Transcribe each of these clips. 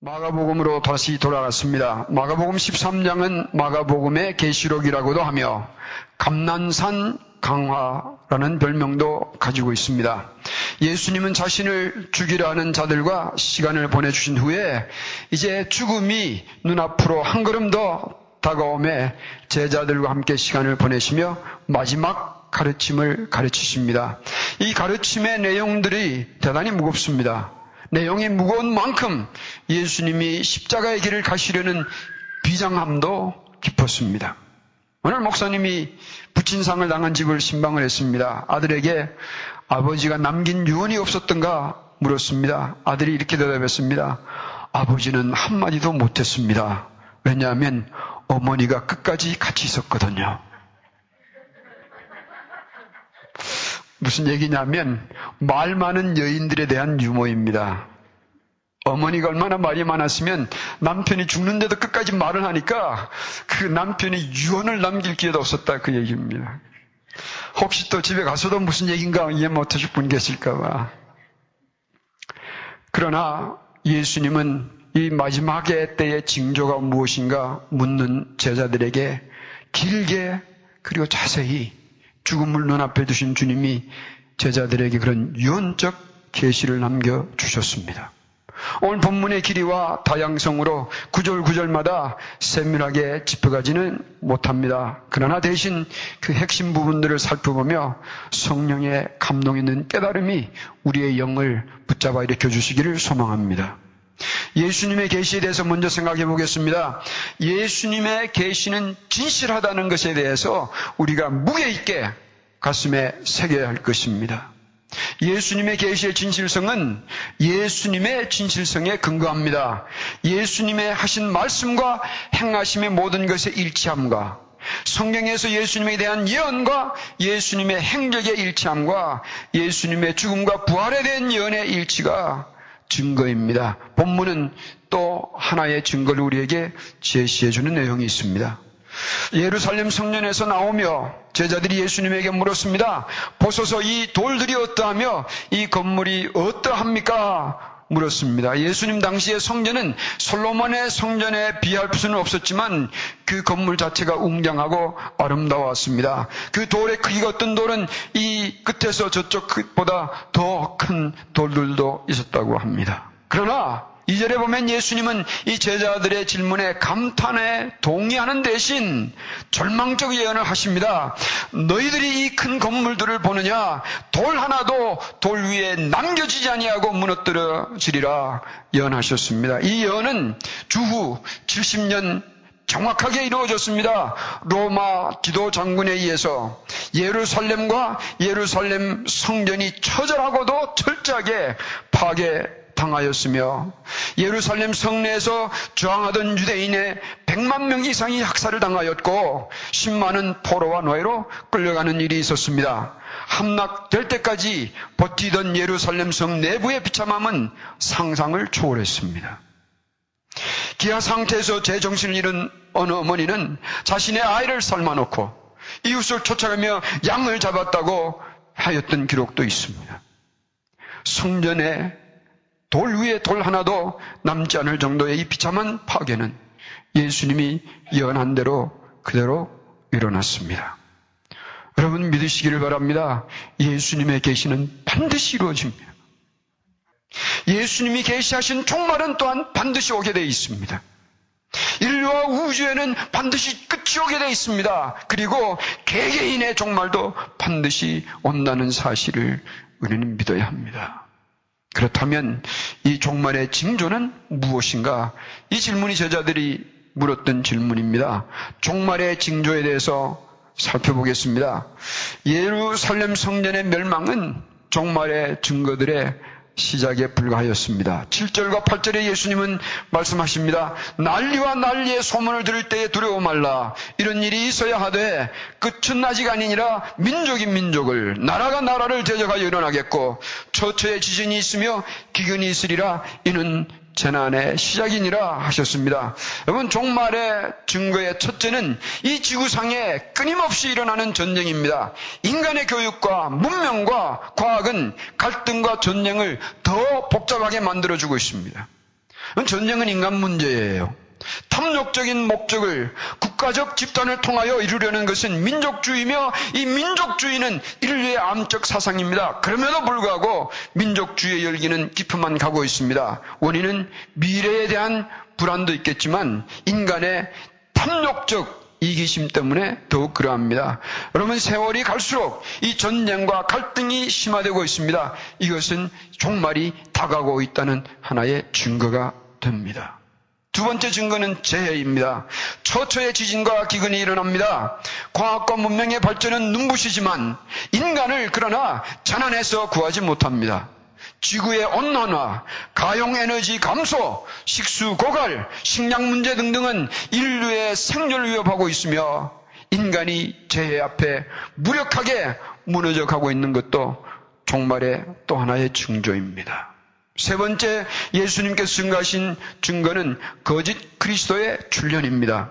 마가복음으로 다시 돌아갔습니다. 마가복음 13장은 마가복음의 계시록이라고도 하며 감난산 강화라는 별명도 가지고 있습니다. 예수님은 자신을 죽이려 하는 자들과 시간을 보내주신 후에 이제 죽음이 눈앞으로 한 걸음 더 다가오매 제자들과 함께 시간을 보내시며 마지막 가르침을 가르치십니다. 이 가르침의 내용들이 대단히 무겁습니다. 내용이 무거운 만큼 예수님이 십자가의 길을 가시려는 비장함도 깊었습니다. 오늘 목사님이 부친상을 당한 집을 신방을 했습니다. 아들에게 아버지가 남긴 유언이 없었던가 물었습니다. 아들이 이렇게 대답했습니다. 아버지는 한마디도 못했습니다. 왜냐하면 어머니가 끝까지 같이 있었거든요. 무슨 얘기냐면 말 많은 여인들에 대한 유머입니다. 어머니가 얼마나 말이 많았으면 남편이 죽는데도 끝까지 말을 하니까 그 남편이 유언을 남길 기회도 없었다 그 얘기입니다. 혹시 또 집에 가서도 무슨 얘기인가 이해 못하실 분 계실까봐. 그러나 예수님은 이 마지막의 때의 징조가 무엇인가 묻는 제자들에게 길게 그리고 자세히 죽음을 눈앞에 두신 주님이 제자들에게 그런 유언적 계시를 남겨 주셨습니다. 오늘 본문의 길이와 다양성으로 구절 구절마다 세밀하게 짚어가지는 못합니다. 그러나 대신 그 핵심 부분들을 살펴보며 성령의 감동 있는 깨달음이 우리의 영을 붙잡아 일으켜 주시기를 소망합니다. 예수님의 계시에 대해서 먼저 생각해 보겠습니다. 예수님의 계시는 진실하다는 것에 대해서 우리가 무게 있게 가슴에 새겨야 할 것입니다. 예수님의 계시의 진실성은 예수님의 진실성에 근거합니다. 예수님의 하신 말씀과 행하심의 모든 것에 일치함과 성경에서 예수님에 대한 예언과 예수님의 행적의 일치함과 예수님의 죽음과 부활에 대한 예언의 일치가 증거입니다. 본문은 또 하나의 증거를 우리에게 제시해 주는 내용이 있습니다. 예루살렘 성전에서 나오며 제자들이 예수님에게 물었습니다. 보소서 이 돌들이 어떠하며 이 건물이 어떠합니까? 물었습니다. 예수님 당시의 성전은 솔로몬의 성전에 비할 수는 없었지만 그 건물 자체가 웅장하고 아름다웠습니다. 그 돌의 크기가 어떤 돌은 이 끝에서 저쪽 끝보다 더 큰 돌들도 있었다고 합니다. 그러나 이절에 보면 예수님은 이 제자들의 질문에 감탄에 동의하는 대신 절망적 예언을 하십니다. 너희들이 이 큰 건물들을 보느냐? 돌 하나도 돌 위에 남겨지지 아니하고 무너뜨려지리라 예언하셨습니다. 이 예언은 주후 70년 정확하게 이루어졌습니다. 로마 기도 장군에 의해서 예루살렘과 예루살렘 성전이 처절하고도 철저하게 파괴 당하였으며 예루살렘 성내에서 저항하던 유대인의 100만 명 이상이 학살을 당하였고 10만은 포로와 노예로 끌려가는 일이 있었습니다. 함락될 때까지 버티던 예루살렘 성 내부의 비참함은 상상을 초월했습니다. 기아 상태에서 제정신을 잃은 어느 어머니는 자신의 아이를 삶아놓고 이웃을 쫓아가며 양을 잡았다고 하였던 기록도 있습니다. 성전에 돌 위에 돌 하나도 남지 않을 정도의 이 비참한 파괴는 예수님이 예언한 대로 그대로 일어났습니다. 여러분 믿으시기를 바랍니다. 예수님의 계시는 반드시 이루어집니다. 예수님이 계시하신 종말은 또한 반드시 오게 되어 있습니다. 인류와 우주에는 반드시 끝이 오게 되어 있습니다. 그리고 개개인의 종말도 반드시 온다는 사실을 우리는 믿어야 합니다. 그렇다면 이 종말의 징조는 무엇인가? 이 질문이 제자들이 물었던 질문입니다. 종말의 징조에 대해서 살펴보겠습니다. 예루살렘 성전의 멸망은 종말의 증거들의 시작에 불과하였습니다. 7절과 8절에 예수님은 말씀하십니다. 난리와 난리의 소문을 들을 때에 두려워 말라. 이런 일이 있어야 하되 끝은 아직 아니니라 민족이 민족을 나라가 나라를 대적하여 일어나겠고 처처에 지진이 있으며 기근이 있으리라 이는 재난의 시작이니라 하셨습니다. 여러분 종말의 증거의 첫째는 이 지구상에 끊임없이 일어나는 전쟁입니다. 인간의 교육과 문명과 과학은 갈등과 전쟁을 더 복잡하게 만들어주고 있습니다. 전쟁은 인간 문제예요. 탐욕적인 목적을 국가적 집단을 통하여 이루려는 것은 민족주의며 이 민족주의는 인류의 암적 사상입니다. 그럼에도 불구하고 민족주의의 열기는 깊어만 가고 있습니다. 원인은 미래에 대한 불안도 있겠지만 인간의 탐욕적 이기심 때문에 더욱 그러합니다. 여러분 세월이 갈수록 이 전쟁과 갈등이 심화되고 있습니다. 이것은 종말이 다가오고 있다는 하나의 증거가 됩니다. 두 번째 증거는 재해입니다. 처처의 지진과 기근이 일어납니다. 과학과 문명의 발전은 눈부시지만 인간을 그러나 전환해서 구하지 못합니다. 지구의 온난화, 가용 에너지 감소, 식수 고갈, 식량 문제 등등은 인류의 생존을 위협하고 있으며 인간이 재해 앞에 무력하게 무너져 가고 있는 것도 종말의 또 하나의 증조입니다. 세 번째 예수님께서 증거하신 증거는 거짓 그리스도의 출현입니다.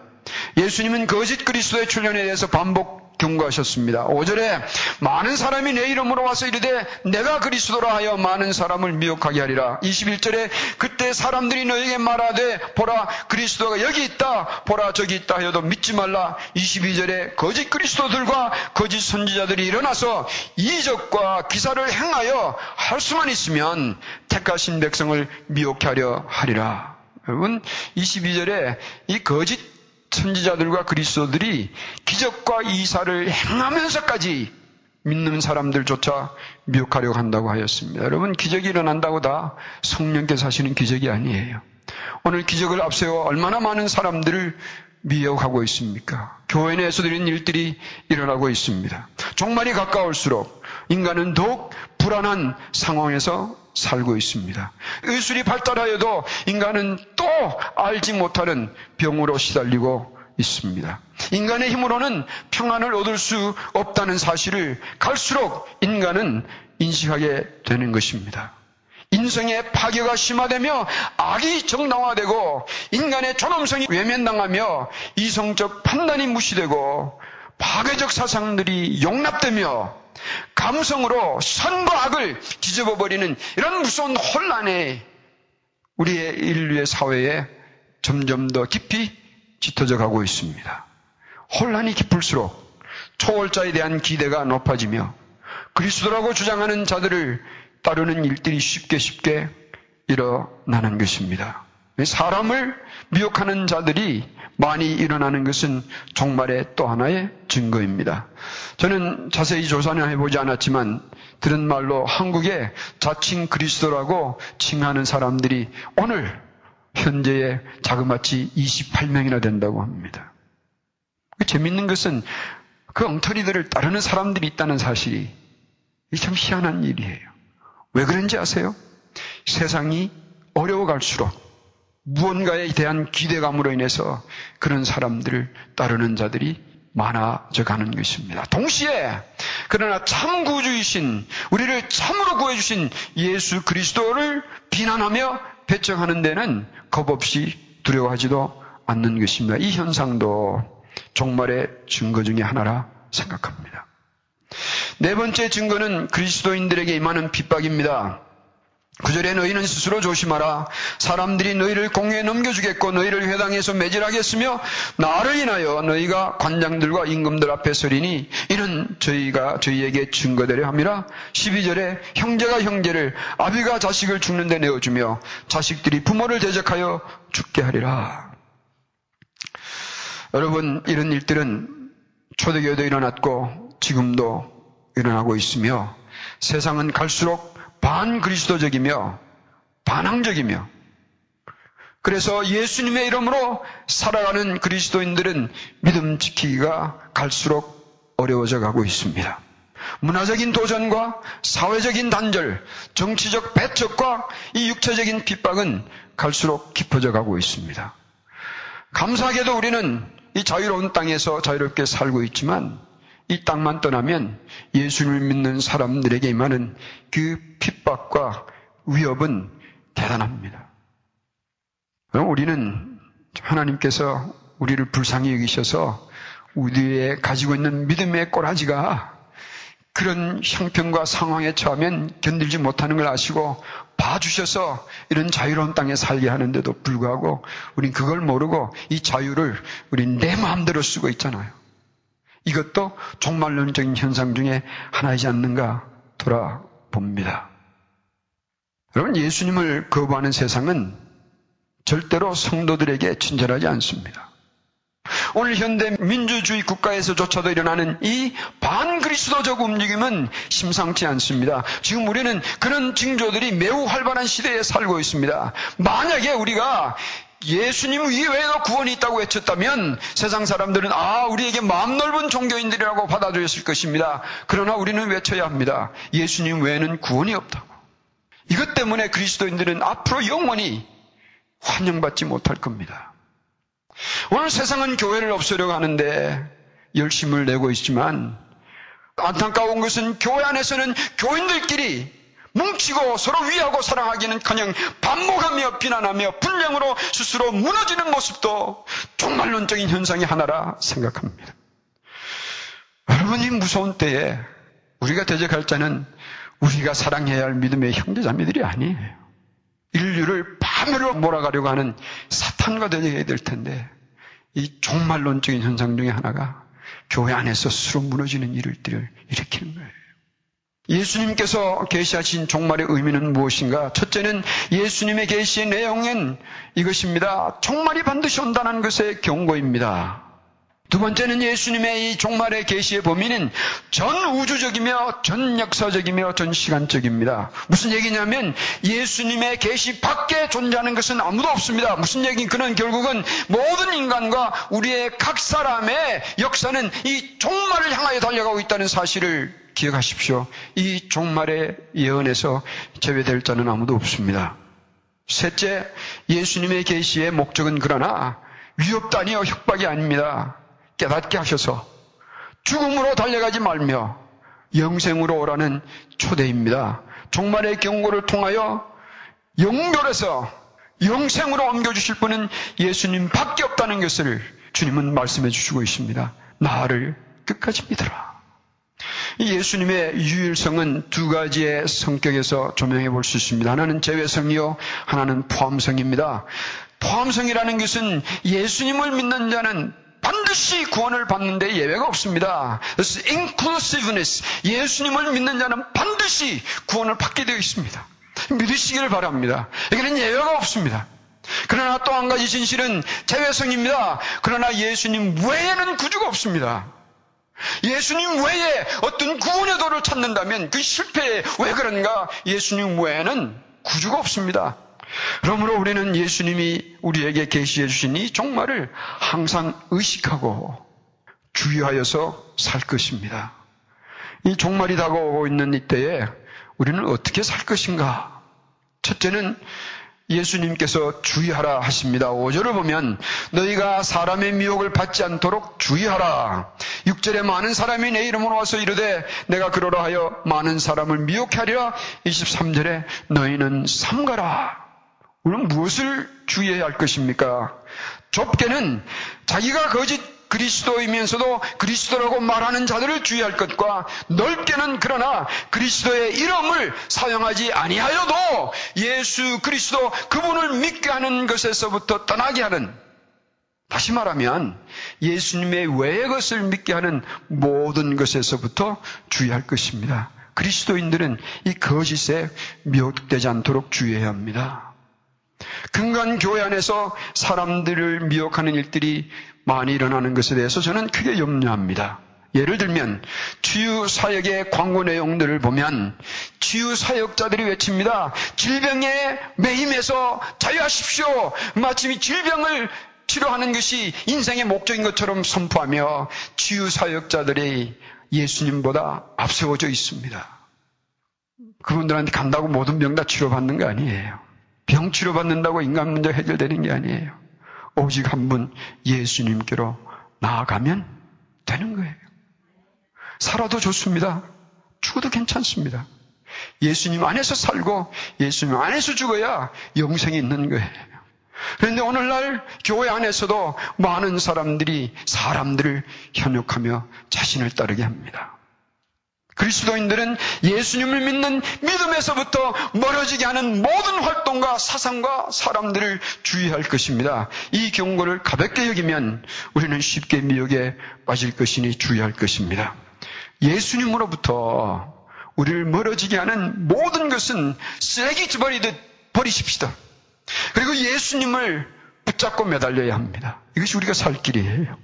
예수님은 거짓 그리스도의 출현에 대해서 반복 경고하셨습니다. 5절에 많은 사람이 내 이름으로 와서 이르되 내가 그리스도라 하여 많은 사람을 미혹하게 하리라. 21절에 그때 사람들이 너에게 말하되 보라 그리스도가 여기 있다 보라 저기 있다 하여도 믿지 말라. 22절에 거짓 그리스도들과 거짓 선지자들이 일어나서 이적과 기사를 행하여 할 수만 있으면 택하신 백성을 미혹하려 게 하리라. 여러분 22절에 이 거짓 선지자들과 그리스도들이 기적과 이사를 행하면서까지 믿는 사람들조차 미혹하려고 한다고 하였습니다. 여러분 기적이 일어난다고 다 성령께서 하시는 기적이 아니에요. 오늘 기적을 앞세워 얼마나 많은 사람들을 미혹하고 있습니까? 교회 내에서도 이런 일들이 일어나고 있습니다. 종말이 가까울수록 인간은 더욱 불안한 상황에서 살고 있습니다. 의술이 발달하여도 인간은 또 알지 못하는 병으로 시달리고 있습니다. 인간의 힘으로는 평안을 얻을 수 없다는 사실을 갈수록 인간은 인식하게 되는 것입니다. 인성의 파괴가 심화되며 악이 정당화되고 인간의 존엄성이 외면당하며 이성적 판단이 무시되고 파괴적 사상들이 용납되며 감성으로 선과 악을 뒤집어버리는 이런 무서운 혼란에 우리의 인류의 사회에 점점 더 깊이 짙어져 가고 있습니다. 혼란이 깊을수록 초월자에 대한 기대가 높아지며 그리스도라고 주장하는 자들을 따르는 일들이 쉽게 쉽게 일어나는 것입니다. 사람을 미혹하는 자들이 많이 일어나는 것은 종말의 또 하나의 증거입니다. 저는 자세히 조사는 해보지 않았지만 들은 말로 한국에 자칭 그리스도라고 칭하는 사람들이 오늘 현재의 자그마치 28명이나 된다고 합니다. 재밌는 것은 그 엉터리들을 따르는 사람들이 있다는 사실이 참 희한한 일이에요. 왜 그런지 아세요? 세상이 어려워갈수록 무언가에 대한 기대감으로 인해서 그런 사람들을 따르는 자들이 많아져 가는 것입니다. 동시에 그러나 참 구주이신 우리를 참으로 구해 주신 예수 그리스도를 비난하며 배척하는 데는 겁없이 두려워하지도 않는 것입니다. 이 현상도 종말의 증거 중의 하나라 생각합니다. 네 번째 증거는 그리스도인들에게 임하는 핍박입니다. 구절에 너희는 스스로 조심하라. 사람들이 너희를 공에 넘겨주겠고 너희를 회당에서 매질하겠으며 나를 인하여 너희가 관장들과 임금들 앞에 서리니 이는 저희가 저희에게 증거되려 함이라. 12절에 형제가 형제를 아비가 자식을 죽는 데 내어주며 자식들이 부모를 대적하여 죽게 하리라. 여러분 이런 일들은 초대교회도 일어났고 지금도 일어나고 있으며 세상은 갈수록 반그리스도적이며 반항적이며 그래서 예수님의 이름으로 살아가는 그리스도인들은 믿음 지키기가 갈수록 어려워져 가고 있습니다. 문화적인 도전과 사회적인 단절, 정치적 배척과 이 육체적인 핍박은 갈수록 깊어져 가고 있습니다. 감사하게도 우리는 이 자유로운 땅에서 자유롭게 살고 있지만 이 땅만 떠나면 예수를 믿는 사람들에게 임하는 그 핍박과 위협은 대단합니다. 우리는 하나님께서 우리를 불쌍히 여기셔서 우리의 가지고 있는 믿음의 꼬라지가 그런 형편과 상황에 처하면 견딜지 못하는 걸 아시고 봐주셔서 이런 자유로운 땅에 살게 하는데도 불구하고 우린 그걸 모르고 이 자유를 우린 내 마음대로 쓰고 있잖아요. 이것도 종말론적인 현상 중에 하나이지 않는가 돌아봅니다. 여러분 예수님을 거부하는 세상은 절대로 성도들에게 친절하지 않습니다. 오늘 현대 민주주의 국가에서조차도 일어나는 이 반그리스도적 움직임은 심상치 않습니다. 지금 우리는 그런 징조들이 매우 활발한 시대에 살고 있습니다. 만약에 우리가 예수님 이외에도 구원이 있다고 외쳤다면 세상 사람들은 아 우리에게 마음 넓은 종교인들이라고 받아들였을 것입니다. 그러나 우리는 외쳐야 합니다. 예수님 외에는 구원이 없다고. 이것 때문에 그리스도인들은 앞으로 영원히 환영받지 못할 겁니다. 오늘 세상은 교회를 없애려고 하는데 열심을 내고 있지만 안타까운 것은 교회 안에서는 교인들끼리 뭉치고 서로 위하고 사랑하기는 그냥 반목하며 비난하며 분량으로 스스로 무너지는 모습도 종말론적인 현상의 하나라 생각합니다. 여러분 이 무서운 때에 우리가 대적할 자는 우리가 사랑해야 할 믿음의 형제자매들이 아니에요. 인류를 파멸로 몰아가려고 하는 사탄과 대적해야 될 텐데 이 종말론적인 현상 중에 하나가 교회 안에서 스스로 무너지는 일들을 일으키는 거예요. 예수님께서 계시하신 종말의 의미는 무엇인가? 첫째는 예수님의 계시의 내용은 이것입니다. 종말이 반드시 온다는 것의 경고입니다. 두 번째는 예수님의 이 종말의 계시의 범위는 전 우주적이며 전 역사적이며 전 시간적입니다. 무슨 얘기냐면 예수님의 계시 밖에 존재하는 것은 아무도 없습니다. 무슨 얘기? 그는 결국은 모든 인간과 우리의 각 사람의 역사는 이 종말을 향하여 달려가고 있다는 사실을 기억하십시오. 이 종말의 예언에서 제외될 자는 아무도 없습니다. 셋째, 예수님의 계시의 목적은 그러나 위협단이요 협박이 아닙니다. 깨닫게 하셔서 죽음으로 달려가지 말며 영생으로 오라는 초대입니다. 종말의 경고를 통하여 영멸에서 영생으로 옮겨주실 분은 예수님 밖에 없다는 것을 주님은 말씀해 주시고 있습니다. 나를 끝까지 믿어라. 예수님의 유일성은 두 가지의 성격에서 조명해 볼 수 있습니다. 하나는 제외성이요, 하나는 포함성입니다. 포함성이라는 것은 예수님을 믿는 자는 반드시 구원을 받는데 예외가 없습니다. 그래서 inclusiveness, 예수님을 믿는 자는 반드시 구원을 받게 되어 있습니다. 믿으시기를 바랍니다. 여기는 예외가 없습니다. 그러나 또 한 가지 진실은 제외성입니다. 그러나 예수님 외에는 구주가 없습니다. 예수님 외에 어떤 구원의 도를 찾는다면 그 실패에 왜 그런가? 예수님 외에는 구주가 없습니다. 그러므로 우리는 예수님이 우리에게 계시해 주신 이 종말을 항상 의식하고 주의하여서 살 것입니다. 이 종말이 다가오고 있는 이때에 우리는 어떻게 살 것인가? 첫째는 예수님께서 주의하라 하십니다. 5절을 보면 너희가 사람의 미혹을 받지 않도록 주의하라. 6절에 많은 사람이 내 이름으로 와서 이르되 내가 그러라 하여 많은 사람을 미혹 하리라. 해 23절에 너희는 삼가라. 우리는 무엇을 주의해야 할 것입니까? 좁게는 자기가 거짓 그리스도이면서도 그리스도라고 말하는 자들을 주의할 것과 넓게는 그러나 그리스도의 이름을 사용하지 아니하여도 예수 그리스도 그분을 믿게 하는 것에서부터 떠나게 하는 다시 말하면 예수님의 외의 것을 믿게 하는 모든 것에서부터 주의할 것입니다. 그리스도인들은 이 거짓에 미혹되지 않도록 주의해야 합니다. 근간 교회 안에서 사람들을 미혹하는 일들이 많이 일어나는 것에 대해서 저는 크게 염려합니다. 예를 들면 치유 사역의 광고 내용들을 보면 치유 사역자들이 외칩니다. 질병에 매임해서 자유하십시오. 마침 질병을 치료하는 것이 인생의 목적인 것처럼 선포하며 치유 사역자들이 예수님보다 앞세워져 있습니다. 그분들한테 간다고 모든 병 다 치료받는 거 아니에요. 병 치료받는다고 인간 문제 해결되는 게 아니에요. 오직 한 분 예수님께로 나아가면 되는 거예요. 살아도 좋습니다. 죽어도 괜찮습니다. 예수님 안에서 살고 예수님 안에서 죽어야 영생이 있는 거예요. 그런데 오늘날 교회 안에서도 많은 사람들이 사람들을 현혹하며 자신을 따르게 합니다. 그리스도인들은 예수님을 믿는 믿음에서부터 멀어지게 하는 모든 활동과 사상과 사람들을 주의할 것입니다. 이 경고를 가볍게 여기면 우리는 쉽게 미혹에 빠질 것이니 주의할 것입니다. 예수님으로부터 우리를 멀어지게 하는 모든 것은 쓰레기 버리듯 버리십시다. 그리고 예수님을 붙잡고 매달려야 합니다. 이것이 우리가 살 길이에요.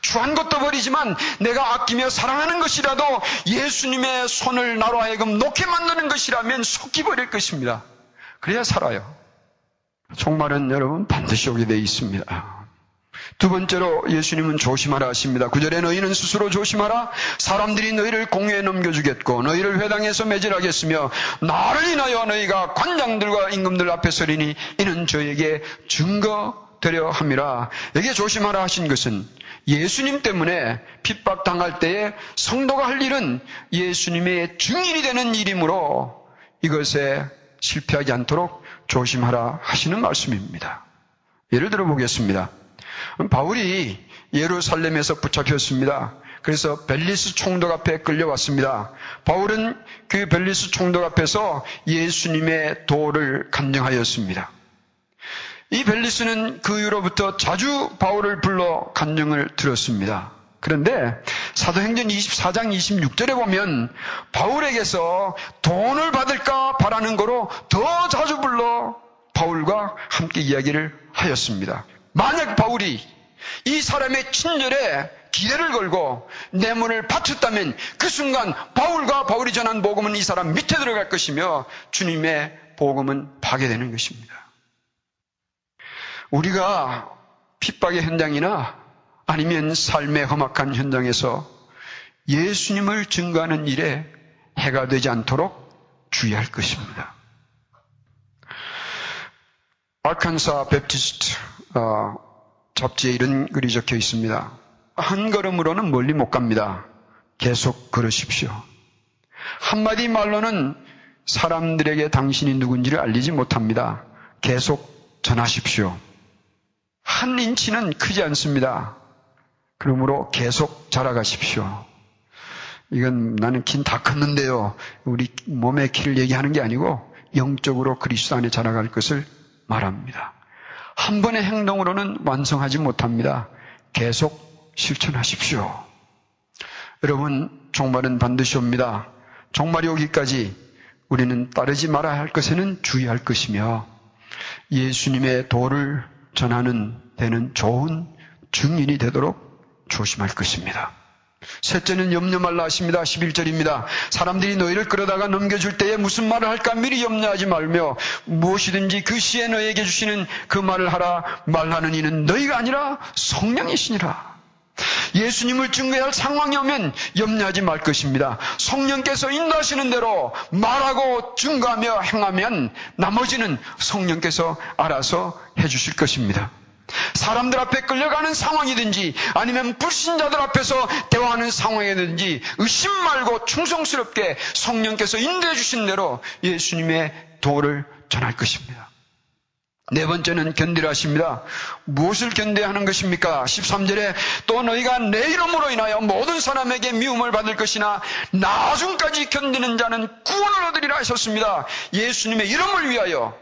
주한 것도 버리지만 내가 아끼며 사랑하는 것이라도 예수님의 손을 나로 하여금 놓게 만드는 것이라면 속기 버릴 것입니다. 그래야 살아요. 종말은 여러분 반드시 오게 되어 있습니다. 두 번째로 예수님은 조심하라 하십니다. 구절에 너희는 스스로 조심하라. 사람들이 너희를 공회에 넘겨주겠고 너희를 회당에서 매질하겠으며 나를 인하여 너희가 관장들과 임금들 앞에 서리니 이는 저에게 증거 되려 함이라. 여기에 조심하라 하신 것은 예수님 때문에 핍박당할 때에 성도가 할 일은 예수님의 증인이 되는 일이므로 이것에 실패하지 않도록 조심하라 하시는 말씀입니다. 예를 들어 보겠습니다. 바울이 예루살렘에서 붙잡혔습니다. 그래서 벨리스 총독 앞에 끌려왔습니다. 바울은 그 벨리스 총독 앞에서 예수님의 도를 간증하였습니다. 이 벨리스는 그 이후로부터 자주 바울을 불러 간증을 들었습니다. 그런데 사도행전 24장 26절에 보면 바울에게서 돈을 받을까 바라는 거로 더 자주 불러 바울과 함께 이야기를 하였습니다. 만약 바울이 이 사람의 친절에 기대를 걸고 뇌물을 바쳤다면 그 순간 바울과 바울이 전한 복음은 이 사람 밑에 들어갈 것이며 주님의 복음은 파괴되는 것입니다. 우리가 핍박의 현장이나 아니면 삶의 험악한 현장에서 예수님을 증거하는 일에 해가 되지 않도록 주의할 것입니다. Arkansas Baptist 어, 잡지에 이런 글이 적혀 있습니다. 한 걸음으로는 멀리 못 갑니다. 계속 걸으십시오. 한마디 말로는 사람들에게 당신이 누군지를 알리지 못합니다. 계속 전하십시오. 한 인치는 크지 않습니다. 그러므로 계속 자라가십시오. 이건 나는 긴 다 컸는데요. 우리 몸의 키를 얘기하는 게 아니고 영적으로 그리스도 안에 자라갈 것을 말합니다. 한 번의 행동으로는 완성하지 못합니다. 계속 실천하십시오. 여러분, 종말은 반드시 옵니다. 종말이 오기까지 우리는 따르지 말아야 할 것에는 주의할 것이며 예수님의 도를 전하는 되는 좋은 증인이 되도록 조심할 것입니다. 셋째는 염려 말라 하십니다. 11절입니다. 사람들이 너희를 끌어다가 넘겨줄 때에 무슨 말을 할까 미리 염려하지 말며 무엇이든지 그 시에 너희에게 주시는 그 말을 하라 말하는 이는 너희가 아니라 성령이시니라. 예수님을 증거할 상황이 오면 염려하지 말 것입니다. 성령께서 인도하시는 대로 말하고 증거하며 행하면 나머지는 성령께서 알아서 해주실 것입니다. 사람들 앞에 끌려가는 상황이든지 아니면 불신자들 앞에서 대화하는 상황이든지 의심 말고 충성스럽게 성령께서 인도해 주신 대로 예수님의 도를 전할 것입니다. 네 번째는 견디라 하십니다. 무엇을 견뎌야 하는 것입니까? 13절에 또 너희가 내 이름으로 인하여 모든 사람에게 미움을 받을 것이나 나중까지 견디는 자는 구원을 얻으리라 하셨습니다. 예수님의 이름을 위하여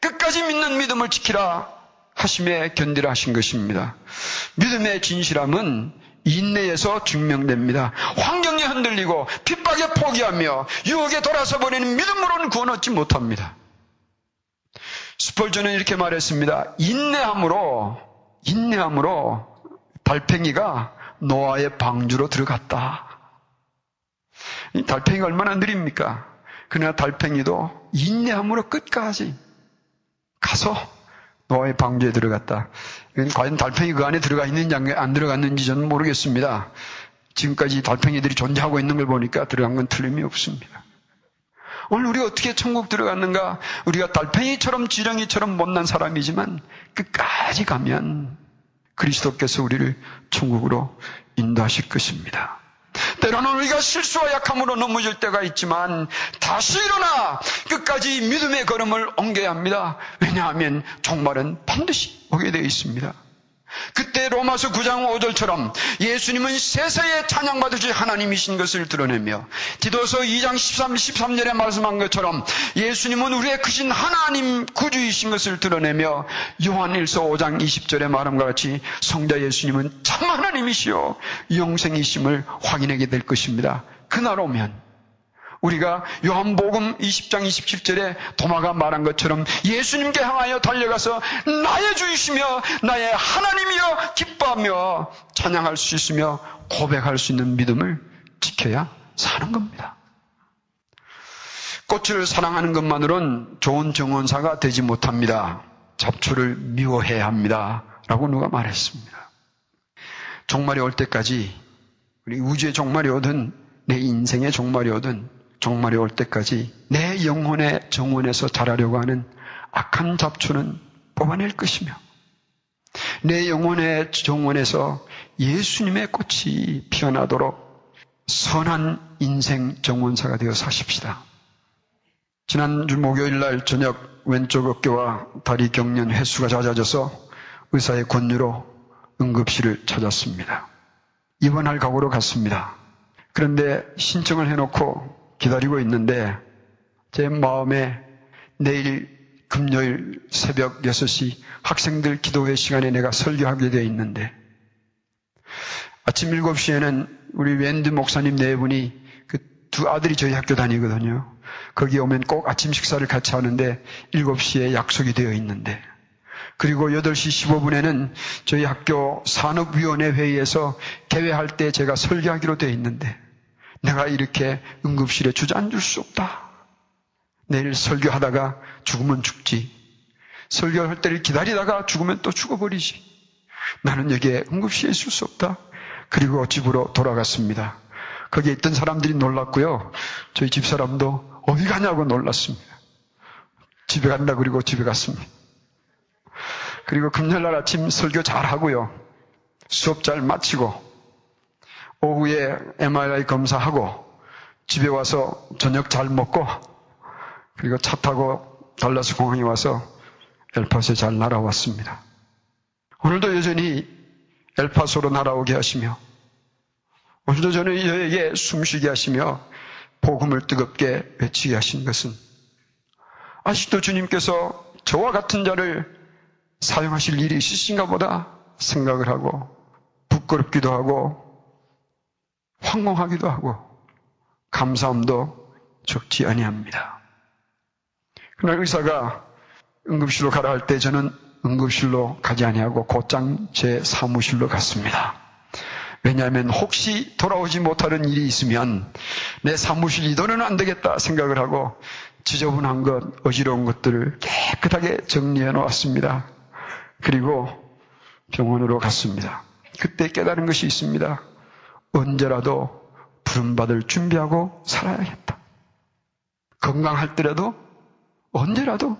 끝까지 믿는 믿음을 지키라 하심에 견디라 하신 것입니다. 믿음의 진실함은 인내에서 증명됩니다. 환경이 흔들리고 핍박에 포기하며 유혹에 돌아서 버리는 믿음으로는 구원 얻지 못합니다. 스펄전은 이렇게 말했습니다. 인내함으로, 인내함으로 달팽이가 노아의 방주로 들어갔다. 이 달팽이가 얼마나 느립니까? 그러나 달팽이도 인내함으로 끝까지 가서 노아의 방주에 들어갔다. 과연 달팽이 그 안에 들어가 있는지 안 들어갔는지 저는 모르겠습니다. 지금까지 달팽이들이 존재하고 있는 걸 보니까 들어간 건 틀림이 없습니다. 오늘 우리가 어떻게 천국 들어갔는가? 우리가 달팽이처럼 지렁이처럼 못난 사람이지만 끝까지 가면 그리스도께서 우리를 천국으로 인도하실 것입니다. 때로는 우리가 실수와 약함으로 넘어질 때가 있지만 다시 일어나 끝까지 믿음의 걸음을 옮겨야 합니다. 왜냐하면 종말은 반드시 오게 되어 있습니다. 그때 로마서 9장 5절처럼 예수님은 세세에 찬양받으실 하나님이신 것을 드러내며 디도서 2장 13, 13절에 말씀한 것처럼 예수님은 우리의 크신 하나님 구주이신 것을 드러내며 요한일서 5장 20절에 말함과 같이 성자 예수님은 참 하나님이시요 영생이심을 확인하게 될 것입니다. 그날 오면 우리가 요한복음 20장 27절에 도마가 말한 것처럼 예수님께 향하여 달려가서 나의 주이시며 나의 하나님이여 기뻐하며 찬양할 수 있으며 고백할 수 있는 믿음을 지켜야 사는 겁니다. 꽃을 사랑하는 것만으론 좋은 정원사가 되지 못합니다. 잡초를 미워해야 합니다. 라고 누가 말했습니다. 종말이 올 때까지 우리 우주의 종말이 오든 내 인생의 종말이 오든 종말이 올 때까지 내 영혼의 정원에서 자라려고 하는 악한 잡초는 뽑아낼 것이며 내 영혼의 정원에서 예수님의 꽃이 피어나도록 선한 인생 정원사가 되어 사십시다. 지난주 목요일 날 저녁 왼쪽 어깨와 다리 경련 횟수가 잦아져서 의사의 권유로 응급실을 찾았습니다. 입원할 각오로 갔습니다. 그런데 신청을 해놓고 기다리고 있는데 제 마음에 내일 금요일 새벽 6시 학생들 기도회 시간에 내가 설교하게 되어 있는데 아침 7시에는 우리 웬드 목사님 네 분이 그 두 아들이 저희 학교 다니거든요. 거기 오면 꼭 아침 식사를 같이 하는데 7시에 약속이 되어 있는데 그리고 8시 15분에는 저희 학교 산업위원회 회의에서 개회할 때 제가 설교하기로 되어 있는데 내가 이렇게 응급실에 주저앉을 수 없다. 내일 설교하다가 죽으면 죽지. 설교할 때를 기다리다가 죽으면 또 죽어버리지. 나는 여기에 응급실에 있을 수 없다. 그리고 집으로 돌아갔습니다. 거기에 있던 사람들이 놀랐고요. 저희 집사람도 어디 가냐고 놀랐습니다. 집에 간다 그리고 집에 갔습니다. 그리고 금요일 날 아침 설교 잘 하고요. 수업 잘 마치고 오후에 MRI 검사하고 집에 와서 저녁 잘 먹고 그리고 차 타고 달라스 공항에 와서 엘파소에 잘 날아왔습니다. 오늘도 여전히 엘파소로 날아오게 하시며 오늘도 저는 여에게 숨쉬게 하시며 복음을 뜨겁게 외치게 하신 것은 아직도 주님께서 저와 같은 자를 사용하실 일이 있으신가 보다 생각을 하고 부끄럽기도 하고 황공하기도 하고 감사함도 적지 아니합니다. 그날 의사가 응급실로 가라 할 때 저는 응급실로 가지 아니하고 곧장 제 사무실로 갔습니다. 왜냐하면 혹시 돌아오지 못하는 일이 있으면 내 사무실 이도는 안 되겠다 생각을 하고 지저분한 것, 어지러운 것들을 깨끗하게 정리해 놓았습니다. 그리고 병원으로 갔습니다. 그때 깨달은 것이 있습니다. 언제라도 부름받을 준비하고 살아야겠다. 건강할 때라도 언제라도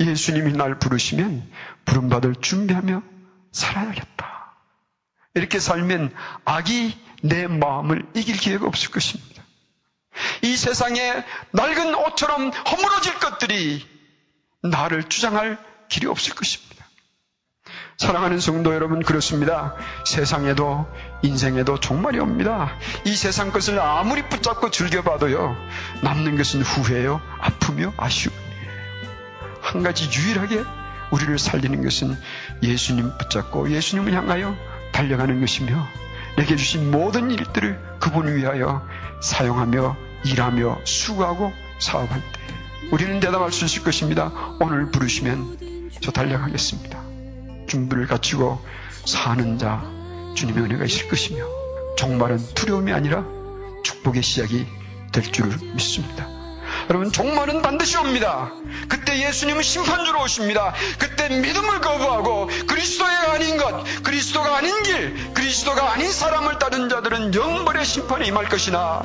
예수님이 날 부르시면 부름받을 준비하며 살아야겠다. 이렇게 살면 악이 내 마음을 이길 기회가 없을 것입니다. 이 세상에 낡은 옷처럼 허물어질 것들이 나를 주장할 길이 없을 것입니다. 사랑하는 성도 여러분, 그렇습니다. 세상에도, 인생에도 종말이 옵니다. 이 세상 것을 아무리 붙잡고 즐겨봐도요, 남는 것은 후회요, 아프며 아쉬움이에요. 한 가지 유일하게 우리를 살리는 것은 예수님 붙잡고 예수님을 향하여 달려가는 것이며, 내게 주신 모든 일들을 그분 위하여 사용하며 일하며 수고하고 사업할 때, 우리는 대답할 수 있을 것입니다. 오늘 부르시면 저 달려가겠습니다. 준비를 갖추고 사는 자 주님의 은혜가 있을 것이며 종말은 두려움이 아니라 축복의 시작이 될 줄을 믿습니다. 여러분 종말은 반드시 옵니다. 그때 예수님은 심판주로 오십니다. 그때 믿음을 거부하고 그리스도가 아닌 것, 그리스도가 아닌 길, 그리스도가 아닌 사람을 따른 자들은 영벌의 심판에 임할 것이나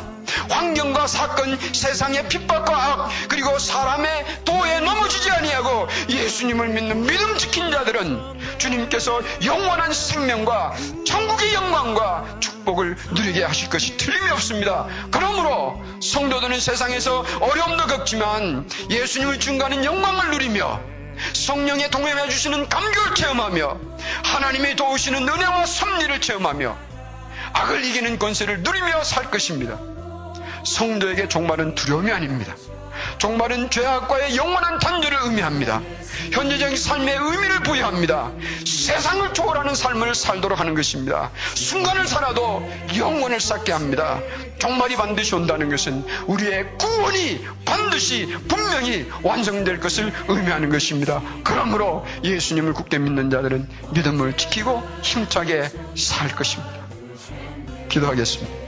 환경과 사건, 세상의 핍박과 악, 그리고 사람의 도에 넘어지지 아니하고 예수님을 믿는 믿음 지킨 자들은 주님께서 영원한 생명과 천국의 영광과 축 복을 누리게 하실 것이 틀림이 없습니다. 그러므로 성도들은 세상에서 어려움도 겪지만 예수님을 중가하는 영광을 누리며 성령의 동행해 주시는 감격을 체험하며 하나님이 도우시는 은혜와 섭리를 체험하며 악을 이기는 권세를 누리며 살 것입니다. 성도에게 종말은 두려움이 아닙니다. 종말은 죄악과의 영원한 단절을 의미합니다. 현재적인 삶의 의미를 부여합니다. 세상을 초월하는 삶을 살도록 하는 것입니다. 순간을 살아도 영원을 쌓게 합니다. 종말이 반드시 온다는 것은 우리의 구원이 반드시 분명히 완성될 것을 의미하는 것입니다. 그러므로 예수님을 굳게 믿는 자들은 믿음을 지키고 힘차게 살 것입니다. 기도하겠습니다.